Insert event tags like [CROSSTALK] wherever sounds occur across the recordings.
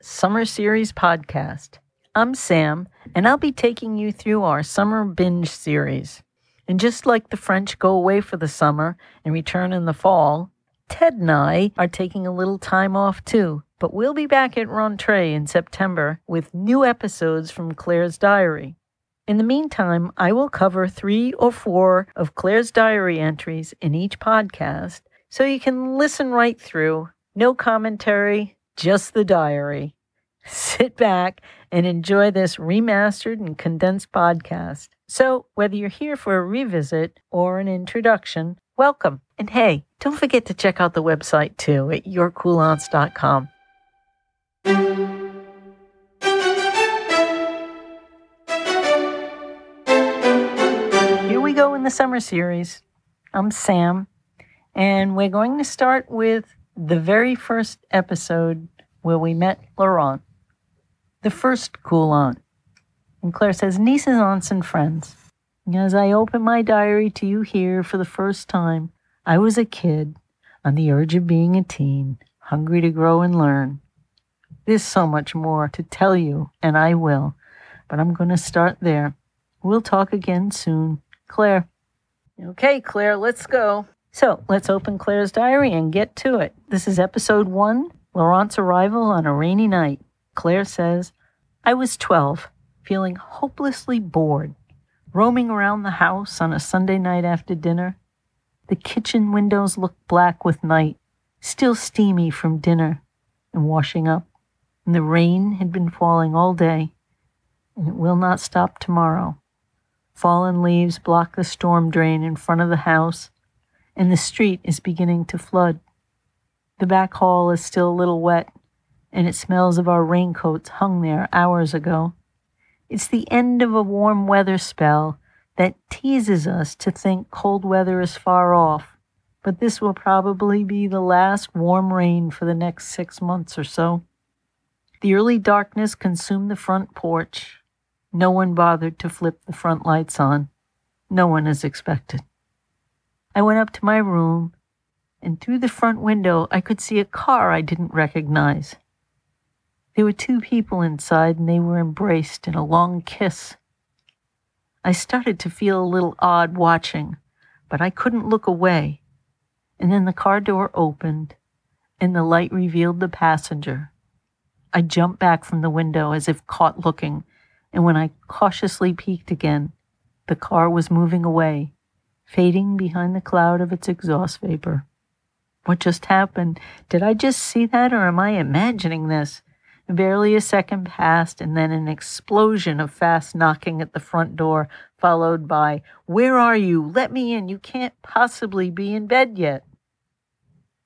Summer Series podcast. I'm Sam, and I'll be taking you through our summer binge series. And just like the French go away for the summer and return in the fall, Ted and I are taking a little time off too. But we'll be back at Rentrée in September with new episodes from Claire's Diary. In the meantime, I will cover three or four of Claire's diary entries in each podcast so you can listen right through. No commentary, just the diary. [LAUGHS] Sit back and enjoy this remastered and condensed podcast. So, whether you're here for a revisit or an introduction, welcome. And hey, don't forget to check out the website too at yourcoolaunts.com. Here we go in the summer series. I'm Sam, and we're going to start with the very first episode where we met Laurent, the first cool aunt. And Claire says, Nieces, aunts, and friends. As I open my diary to you here for the first time, I was a kid on the urge of being a teen, hungry to grow and learn. There's so much more to tell you, and I will, but I'm going to start there. We'll talk again soon. Claire. Okay, Claire, let's go. So let's open Claire's diary and get to it. This is episode one Laurent's arrival on a rainy night. Claire says, I was 12, feeling hopelessly bored, roaming around the house on a Sunday night after dinner. The kitchen windows looked black with night, still steamy from dinner and washing up and the rain had been falling all day, and it will not stop tomorrow. Fallen leaves block the storm drain in front of the house, and the street is beginning to flood. The back hall is still a little wet, and it smells of our raincoats hung there hours ago. It's the end of a warm weather spell that teases us to think cold weather is far off, but this will probably be the last warm rain for the next six months or so. The early darkness consumed the front porch. No one bothered to flip the front lights on. No one is expected. I went up to my room, and through the front window I could see a car I didn't recognize. There were two people inside, and they were embraced in a long kiss. I started to feel a little odd watching, but I couldn't look away. And then the car door opened, and the light revealed the passenger. I jumped back from the window as if caught looking, and when I cautiously peeked again, the car was moving away, fading behind the cloud of its exhaust vapor. What just happened? Did I just see that, or am I imagining this? Barely a second passed, and then an explosion of fast knocking at the front door, followed by, Where are you? Let me in. You can't possibly be in bed yet.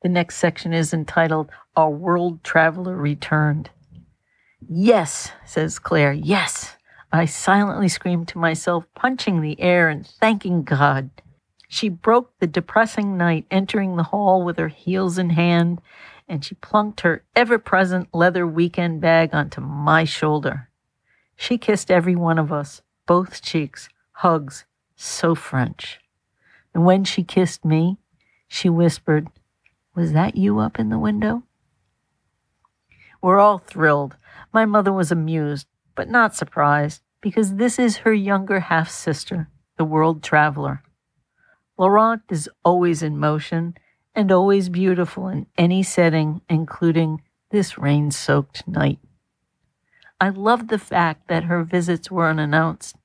The next section is entitled Our World Traveler Returned. Yes, says Claire, yes. I silently screamed to myself, punching the air and thanking God. She broke the depressing night, entering the hall with her heels in hand, and she plunked her ever present leather weekend bag onto my shoulder. She kissed every one of us, both cheeks, hugs, so French. And when she kissed me, she whispered, Was that you up in the window? We're all thrilled. My mother was amused, but not surprised, because this is her younger half sister, the world traveler. Laurent is always in motion and always beautiful in any setting, including this rain soaked night. I love the fact that her visits were unannounced.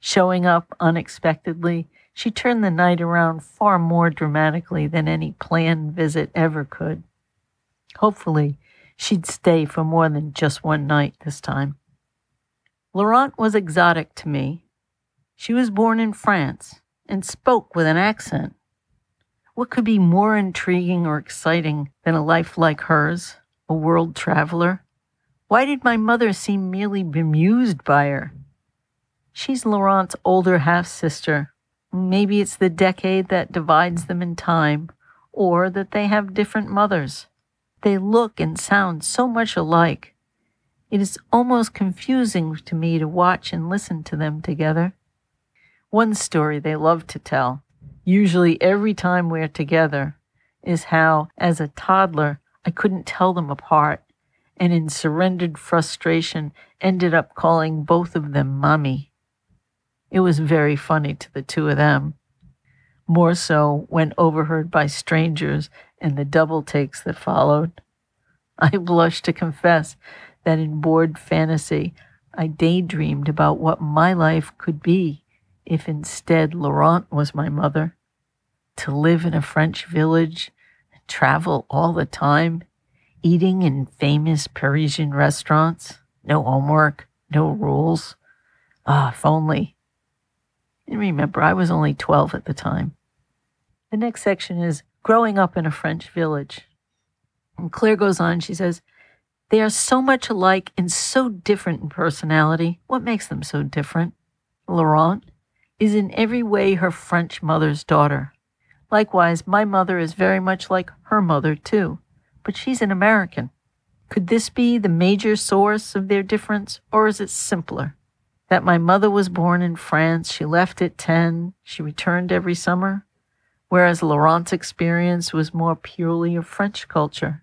Showing up unexpectedly, she turned the night around far more dramatically than any planned visit ever could. Hopefully, She'd stay for more than just one night this time. Laurent was exotic to me. She was born in France and spoke with an accent. What could be more intriguing or exciting than a life like hers, a world traveler? Why did my mother seem merely bemused by her? She's Laurent's older half sister. Maybe it's the decade that divides them in time, or that they have different mothers. They look and sound so much alike. It is almost confusing to me to watch and listen to them together. One story they love to tell, usually every time we're together, is how, as a toddler, I couldn't tell them apart, and in surrendered frustration ended up calling both of them mommy. It was very funny to the two of them. More so when overheard by strangers and the double takes that followed. I blush to confess that in bored fantasy, I daydreamed about what my life could be if instead Laurent was my mother. To live in a French village, travel all the time, eating in famous Parisian restaurants, no homework, no rules. Ah, if only. And remember, I was only 12 at the time. The next section is growing up in a French village. And Claire goes on, she says, They are so much alike and so different in personality. What makes them so different? Laurent is in every way her French mother's daughter. Likewise, my mother is very much like her mother, too, but she's an American. Could this be the major source of their difference, or is it simpler? That my mother was born in France, she left at 10, she returned every summer, whereas Laurent's experience was more purely of French culture.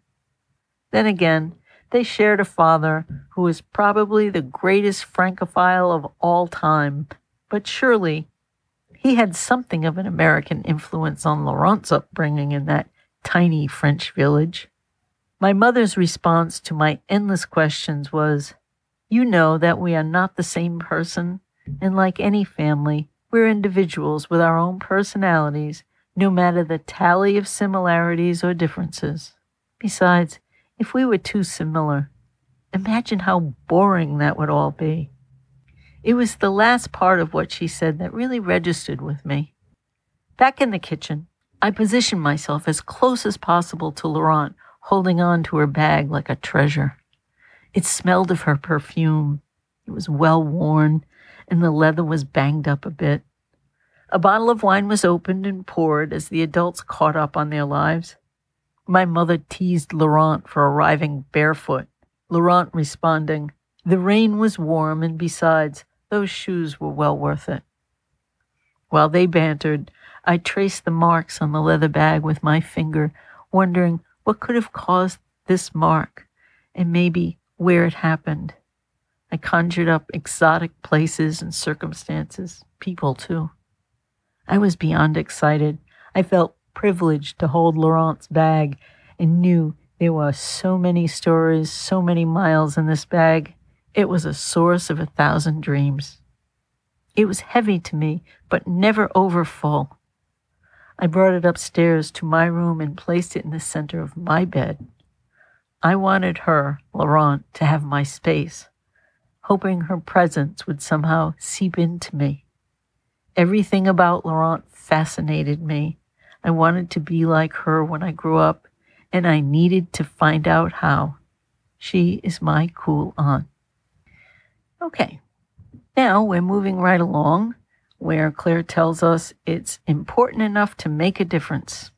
Then again, they shared a father who was probably the greatest Francophile of all time, but surely he had something of an American influence on Laurent's upbringing in that tiny French village. My mother's response to my endless questions was, You know that we are not the same person, and like any family, we're individuals with our own personalities, no matter the tally of similarities or differences. Besides, if we were too similar, imagine how boring that would all be. It was the last part of what she said that really registered with me. Back in the kitchen, I positioned myself as close as possible to Laurent, holding on to her bag like a treasure. It smelled of her perfume. It was well worn, and the leather was banged up a bit. A bottle of wine was opened and poured as the adults caught up on their lives. My mother teased Laurent for arriving barefoot, Laurent responding, The rain was warm, and besides, those shoes were well worth it. While they bantered, I traced the marks on the leather bag with my finger, wondering what could have caused this mark and maybe where it happened. I conjured up exotic places and circumstances, people too. I was beyond excited. I felt privileged to hold Laurent's bag and knew there were so many stories, so many miles in this bag, it was a source of a thousand dreams. It was heavy to me, but never over full. I brought it upstairs to my room and placed it in the center of my bed. I wanted her, Laurent, to have my space, hoping her presence would somehow seep into me. Everything about Laurent fascinated me. I wanted to be like her when I grew up, and I needed to find out how. She is my cool aunt. Okay, now we're moving right along where Claire tells us it's important enough to make a difference.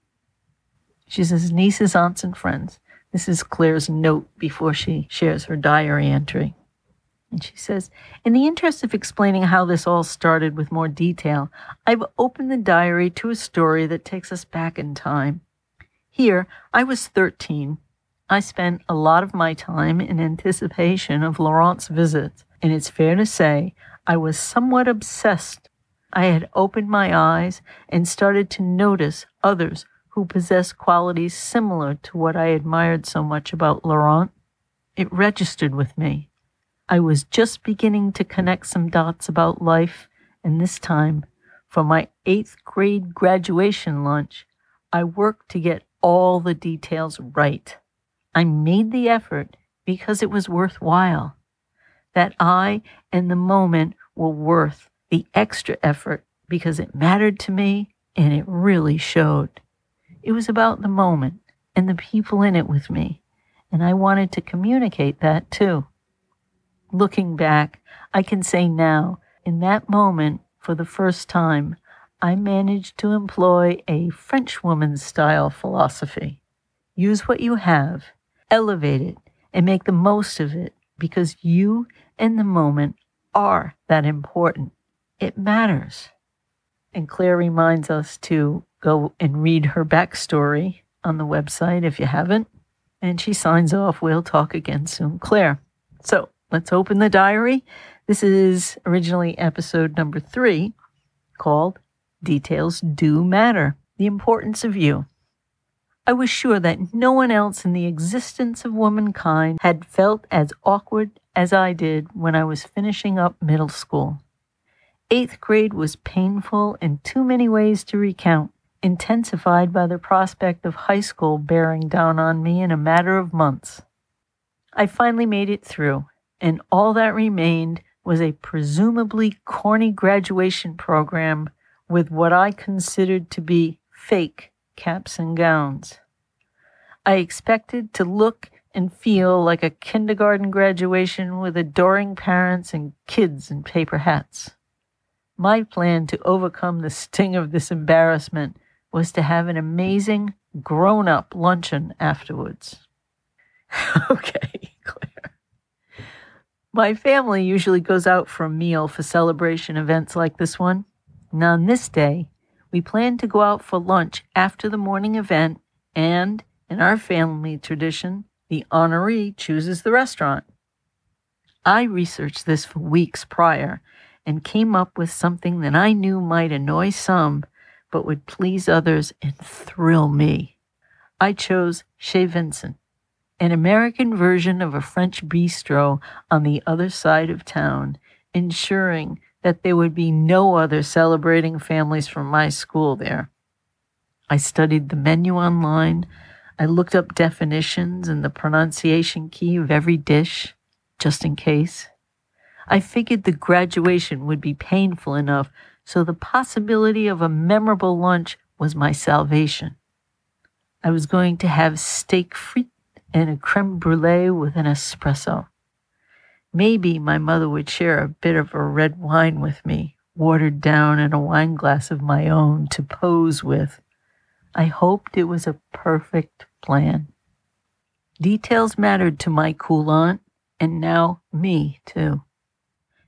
She says, nieces, aunts, and friends. This is Claire's note before she shares her diary entry. And she says, In the interest of explaining how this all started with more detail, I've opened the diary to a story that takes us back in time. Here, I was 13. I spent a lot of my time in anticipation of Laurent's visit and it's fair to say I was somewhat obsessed. I had opened my eyes and started to notice others who possessed qualities similar to what I admired so much about Laurent. It registered with me. I was just beginning to connect some dots about life, and this time, for my eighth grade graduation lunch, I worked to get all the details right. I made the effort because it was worthwhile that I and the moment were worth the extra effort because it mattered to me and it really showed. It was about the moment and the people in it with me, and I wanted to communicate that too. Looking back, I can say now, in that moment, for the first time, I managed to employ a Frenchwoman style philosophy. Use what you have, elevate it, and make the most of it because you and the moment are that important. It matters. And Claire reminds us to go and read her backstory on the website if you haven't. And she signs off, We'll talk again soon, Claire. So let's open the diary. This is originally episode number three called Details Do Matter The Importance of You. I was sure that no one else in the existence of womankind had felt as awkward as I did when I was finishing up middle school. Eighth grade was painful in too many ways to recount, intensified by the prospect of high school bearing down on me in a matter of months. I finally made it through, and all that remained was a presumably corny graduation program with what I considered to be fake caps and gowns. I expected to look and feel like a kindergarten graduation with adoring parents and kids in paper hats. My plan to overcome the sting of this embarrassment was to have an amazing grown up luncheon afterwards. [LAUGHS] okay, Claire. My family usually goes out for a meal for celebration events like this one. And on this day, we plan to go out for lunch after the morning event, and in our family tradition, the honoree chooses the restaurant. I researched this for weeks prior and came up with something that I knew might annoy some, but would please others and thrill me. I chose Chez Vincent, an American version of a French bistro on the other side of town, ensuring that there would be no other celebrating families from my school there. I studied the menu online. I looked up definitions and the pronunciation key of every dish, just in case. I figured the graduation would be painful enough, so the possibility of a memorable lunch was my salvation. I was going to have steak frites and a creme brulee with an espresso. Maybe my mother would share a bit of a red wine with me, watered down in a wine glass of my own to pose with. I hoped it was a perfect plan. Details mattered to my cool aunt, and now me, too.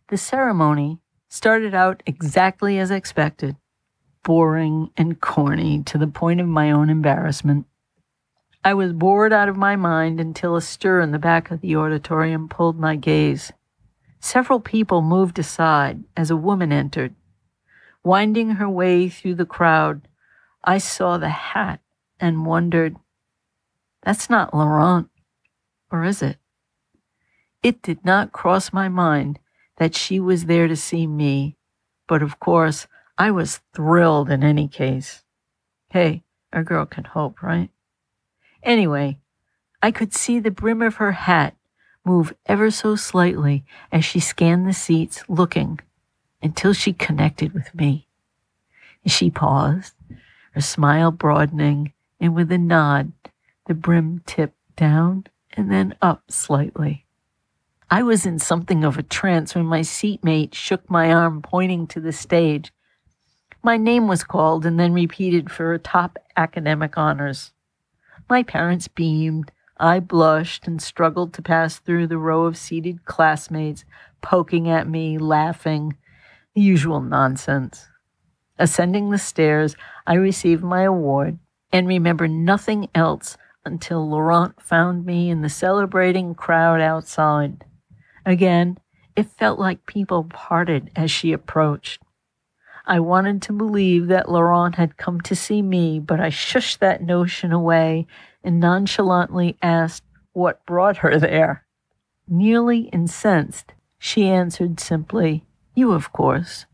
The ceremony started out exactly as expected boring and corny to the point of my own embarrassment. I was bored out of my mind until a stir in the back of the auditorium pulled my gaze. Several people moved aside as a woman entered. Winding her way through the crowd, I saw the hat and wondered, that's not Laurent, or is it? It did not cross my mind that she was there to see me, but of course, I was thrilled in any case. Hey, a girl can hope, right? Anyway, I could see the brim of her hat move ever so slightly as she scanned the seats, looking until she connected with me. She paused, her smile broadening, and with a nod, the brim tipped down and then up slightly. I was in something of a trance when my seatmate shook my arm, pointing to the stage. My name was called and then repeated for top academic honors. My parents beamed. I blushed and struggled to pass through the row of seated classmates, poking at me, laughing. The usual nonsense. Ascending the stairs, I received my award and remember nothing else until Laurent found me in the celebrating crowd outside. Again, it felt like people parted as she approached. I wanted to believe that Laurent had come to see me, but I shushed that notion away and nonchalantly asked what brought her there. Nearly incensed, she answered simply, You, of course.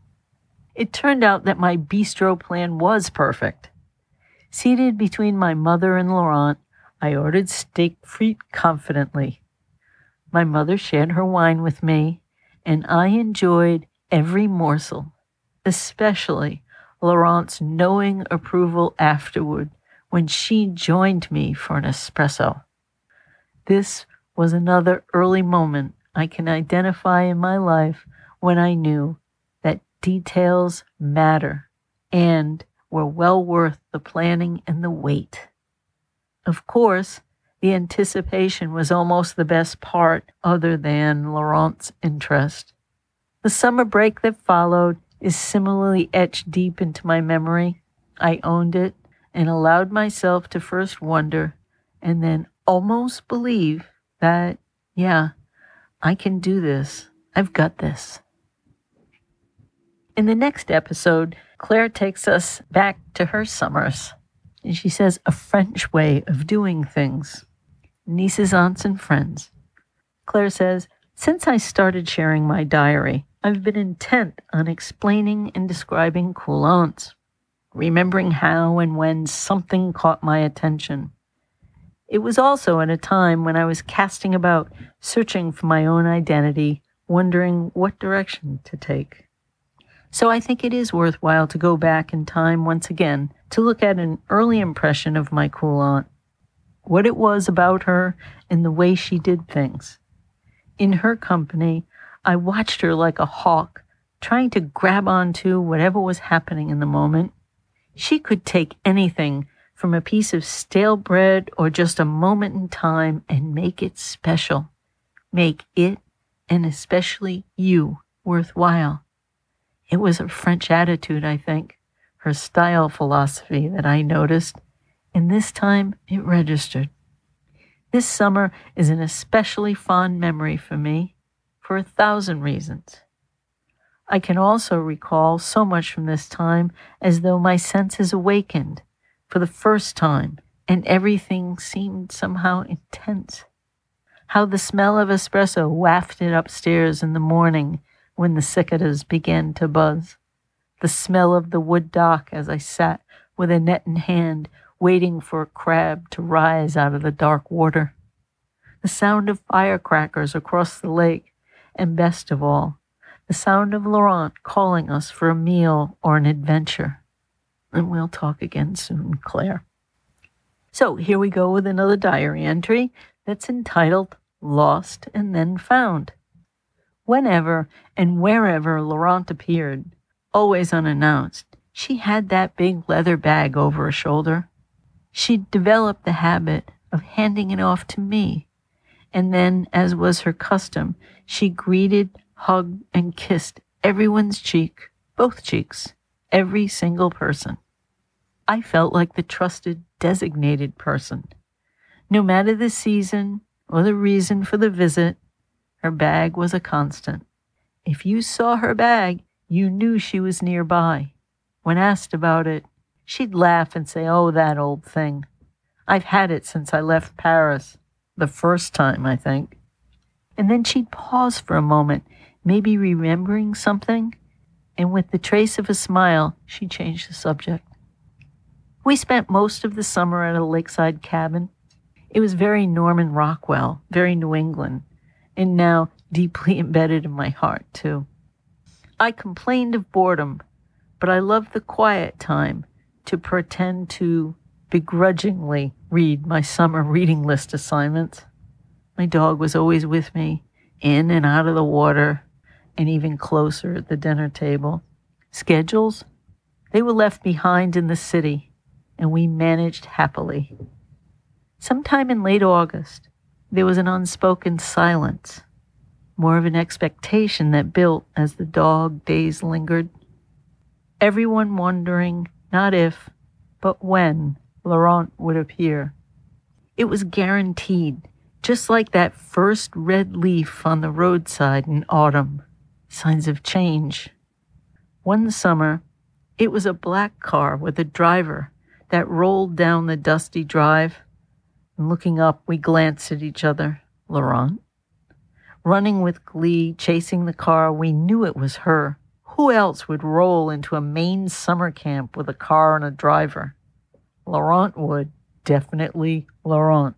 It turned out that my bistro plan was perfect. Seated between my mother and Laurent, I ordered steak frites confidently. My mother shared her wine with me, and I enjoyed every morsel, especially Laurent's knowing approval afterward when she joined me for an espresso. This was another early moment I can identify in my life when I knew details matter and were well worth the planning and the wait. Of course, the anticipation was almost the best part, other than Laurent's interest. The summer break that followed is similarly etched deep into my memory. I owned it and allowed myself to first wonder and then almost believe that, yeah, I can do this. I've got this. In the next episode, Claire takes us back to her summers. And she says, a French way of doing things. Nieces, aunts, and friends. Claire says, Since I started sharing my diary, I've been intent on explaining and describing cool aunts, remembering how and when something caught my attention. It was also at a time when I was casting about, searching for my own identity, wondering what direction to take. So I think it is worthwhile to go back in time once again to look at an early impression of my cool aunt, what it was about her and the way she did things. In her company, I watched her like a hawk, trying to grab onto whatever was happening in the moment. She could take anything from a piece of stale bread or just a moment in time and make it special. Make it, and especially you, worthwhile. It was a French attitude, I think, her style philosophy that I noticed, and this time it registered. This summer is an especially fond memory for me for a thousand reasons. I can also recall so much from this time as though my senses awakened for the first time, and everything seemed somehow intense. How the smell of espresso wafted upstairs in the morning when the cicadas began to buzz. The smell of the wood dock as I sat with a net in hand, waiting for a crab to rise out of the dark water. The sound of firecrackers across the lake, and best of all, the sound of Laurent calling us for a meal or an adventure and we'll talk again soon, Claire. So here we go with another diary entry that's entitled Lost and Then Found. Whenever and wherever Laurent appeared, always unannounced, she had that big leather bag over her shoulder. She'd developed the habit of handing it off to me, and then, as was her custom, she greeted, hugged, and kissed everyone's cheek, both cheeks, every single person. I felt like the trusted, designated person. No matter the season or the reason for the visit, her bag was a constant. If you saw her bag, you knew she was nearby. When asked about it, she'd laugh and say, Oh, that old thing. I've had it since I left Paris. The first time, I think. And then she'd pause for a moment, maybe remembering something, and with the trace of a smile, she'd change the subject. We spent most of the summer at a lakeside cabin. It was very Norman Rockwell, very New England, and now deeply [LAUGHS] embedded in my heart, too. I complained of boredom, but I loved the quiet time to pretend to begrudgingly read my summer reading list assignments. My dog was always with me, in and out of the water, and even closer at the dinner table. Schedules? They were left behind in the city and we managed happily. Sometime in late August, there was an unspoken silence, more of an expectation that built as the dog days lingered. Everyone wondering not if, but when Laurent would appear. It was guaranteed, just like that first red leaf on the roadside in autumn. Signs of change. One summer, it was a black car with a driver that rolled down the dusty drive. And looking up, we glanced at each other. Laurent. Running with glee, chasing the car, we knew it was her. Who else would roll into a Maine summer camp with a car and a driver? Laurent would. Definitely Laurent.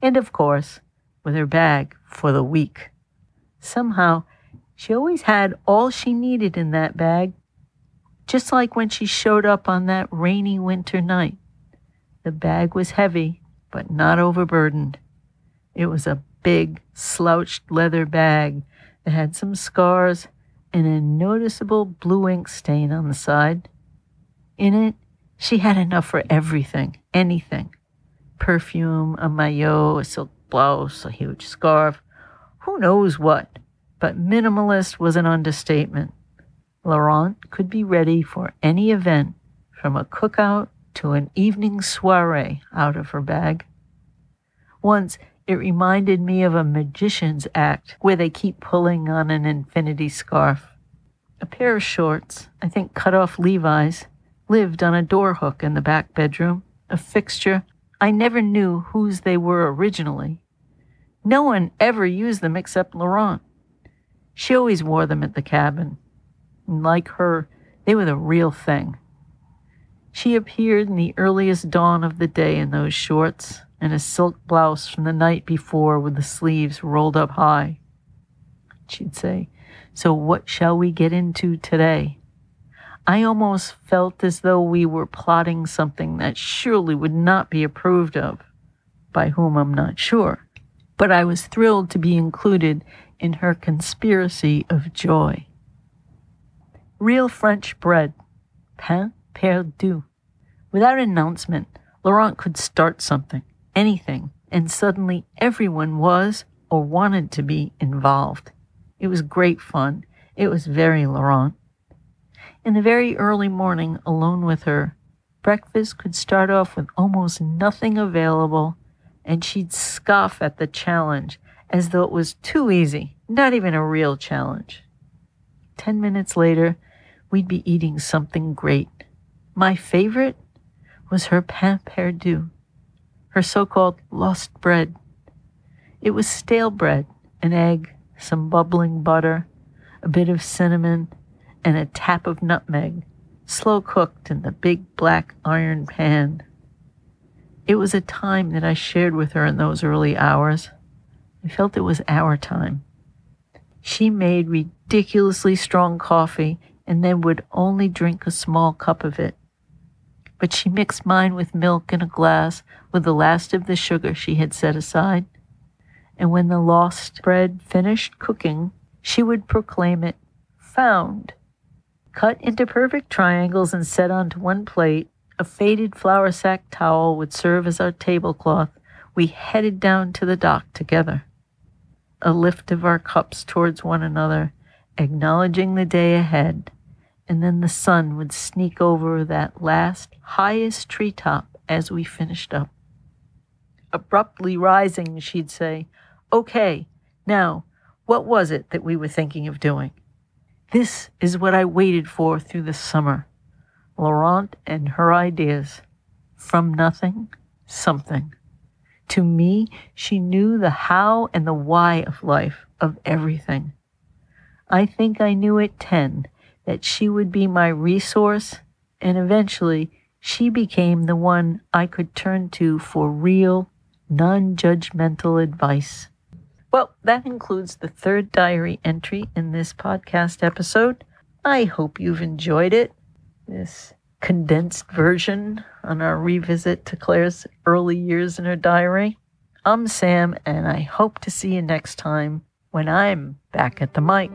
And of course, with her bag for the week. Somehow, she always had all she needed in that bag just like when she showed up on that rainy winter night. The bag was heavy, but not overburdened. It was a big, slouched leather bag that had some scars and a noticeable blue ink stain on the side. In it, she had enough for everything, anything perfume, a maillot, a silk blouse, a huge scarf, who knows what. But minimalist was an understatement. Laurent could be ready for any event from a cookout to an evening soiree out of her bag. Once it reminded me of a magician's act where they keep pulling on an infinity scarf. A pair of shorts, I think cut off Levi's, lived on a door hook in the back bedroom, a fixture. I never knew whose they were originally. No one ever used them except Laurent. She always wore them at the cabin. And like her, they were the real thing. She appeared in the earliest dawn of the day in those shorts and a silk blouse from the night before with the sleeves rolled up high. She'd say, So what shall we get into today? I almost felt as though we were plotting something that surely would not be approved of, by whom I'm not sure. But I was thrilled to be included in her conspiracy of joy. Real French bread, pain perdu. Without announcement, Laurent could start something, anything, and suddenly everyone was or wanted to be involved. It was great fun. It was very Laurent. In the very early morning, alone with her, breakfast could start off with almost nothing available, and she'd scoff at the challenge as though it was too easy, not even a real challenge. Ten minutes later, we'd be eating something great. My favorite was her pain perdu, her so called lost bread. It was stale bread, an egg, some bubbling butter, a bit of cinnamon, and a tap of nutmeg, slow cooked in the big black iron pan. It was a time that I shared with her in those early hours. I felt it was our time. She made ridiculously strong coffee and then would only drink a small cup of it. But she mixed mine with milk in a glass with the last of the sugar she had set aside. And when the lost bread finished cooking, she would proclaim it found. Cut into perfect triangles and set onto one plate, a faded flour sack towel would serve as our tablecloth. We headed down to the dock together. A lift of our cups towards one another, acknowledging the day ahead and then the sun would sneak over that last highest treetop as we finished up. Abruptly rising, she'd say, Okay, now, what was it that we were thinking of doing? This is what I waited for through the summer. Laurent and her ideas. From nothing, something. To me, she knew the how and the why of life, of everything. I think I knew at 10 that she would be my resource, and eventually she became the one I could turn to for real, non judgmental advice. Well, that includes the third diary entry in this podcast episode. I hope you've enjoyed it. This condensed version on our revisit to Claire's early years in her diary. I'm Sam, and I hope to see you next time when I'm back at the mic.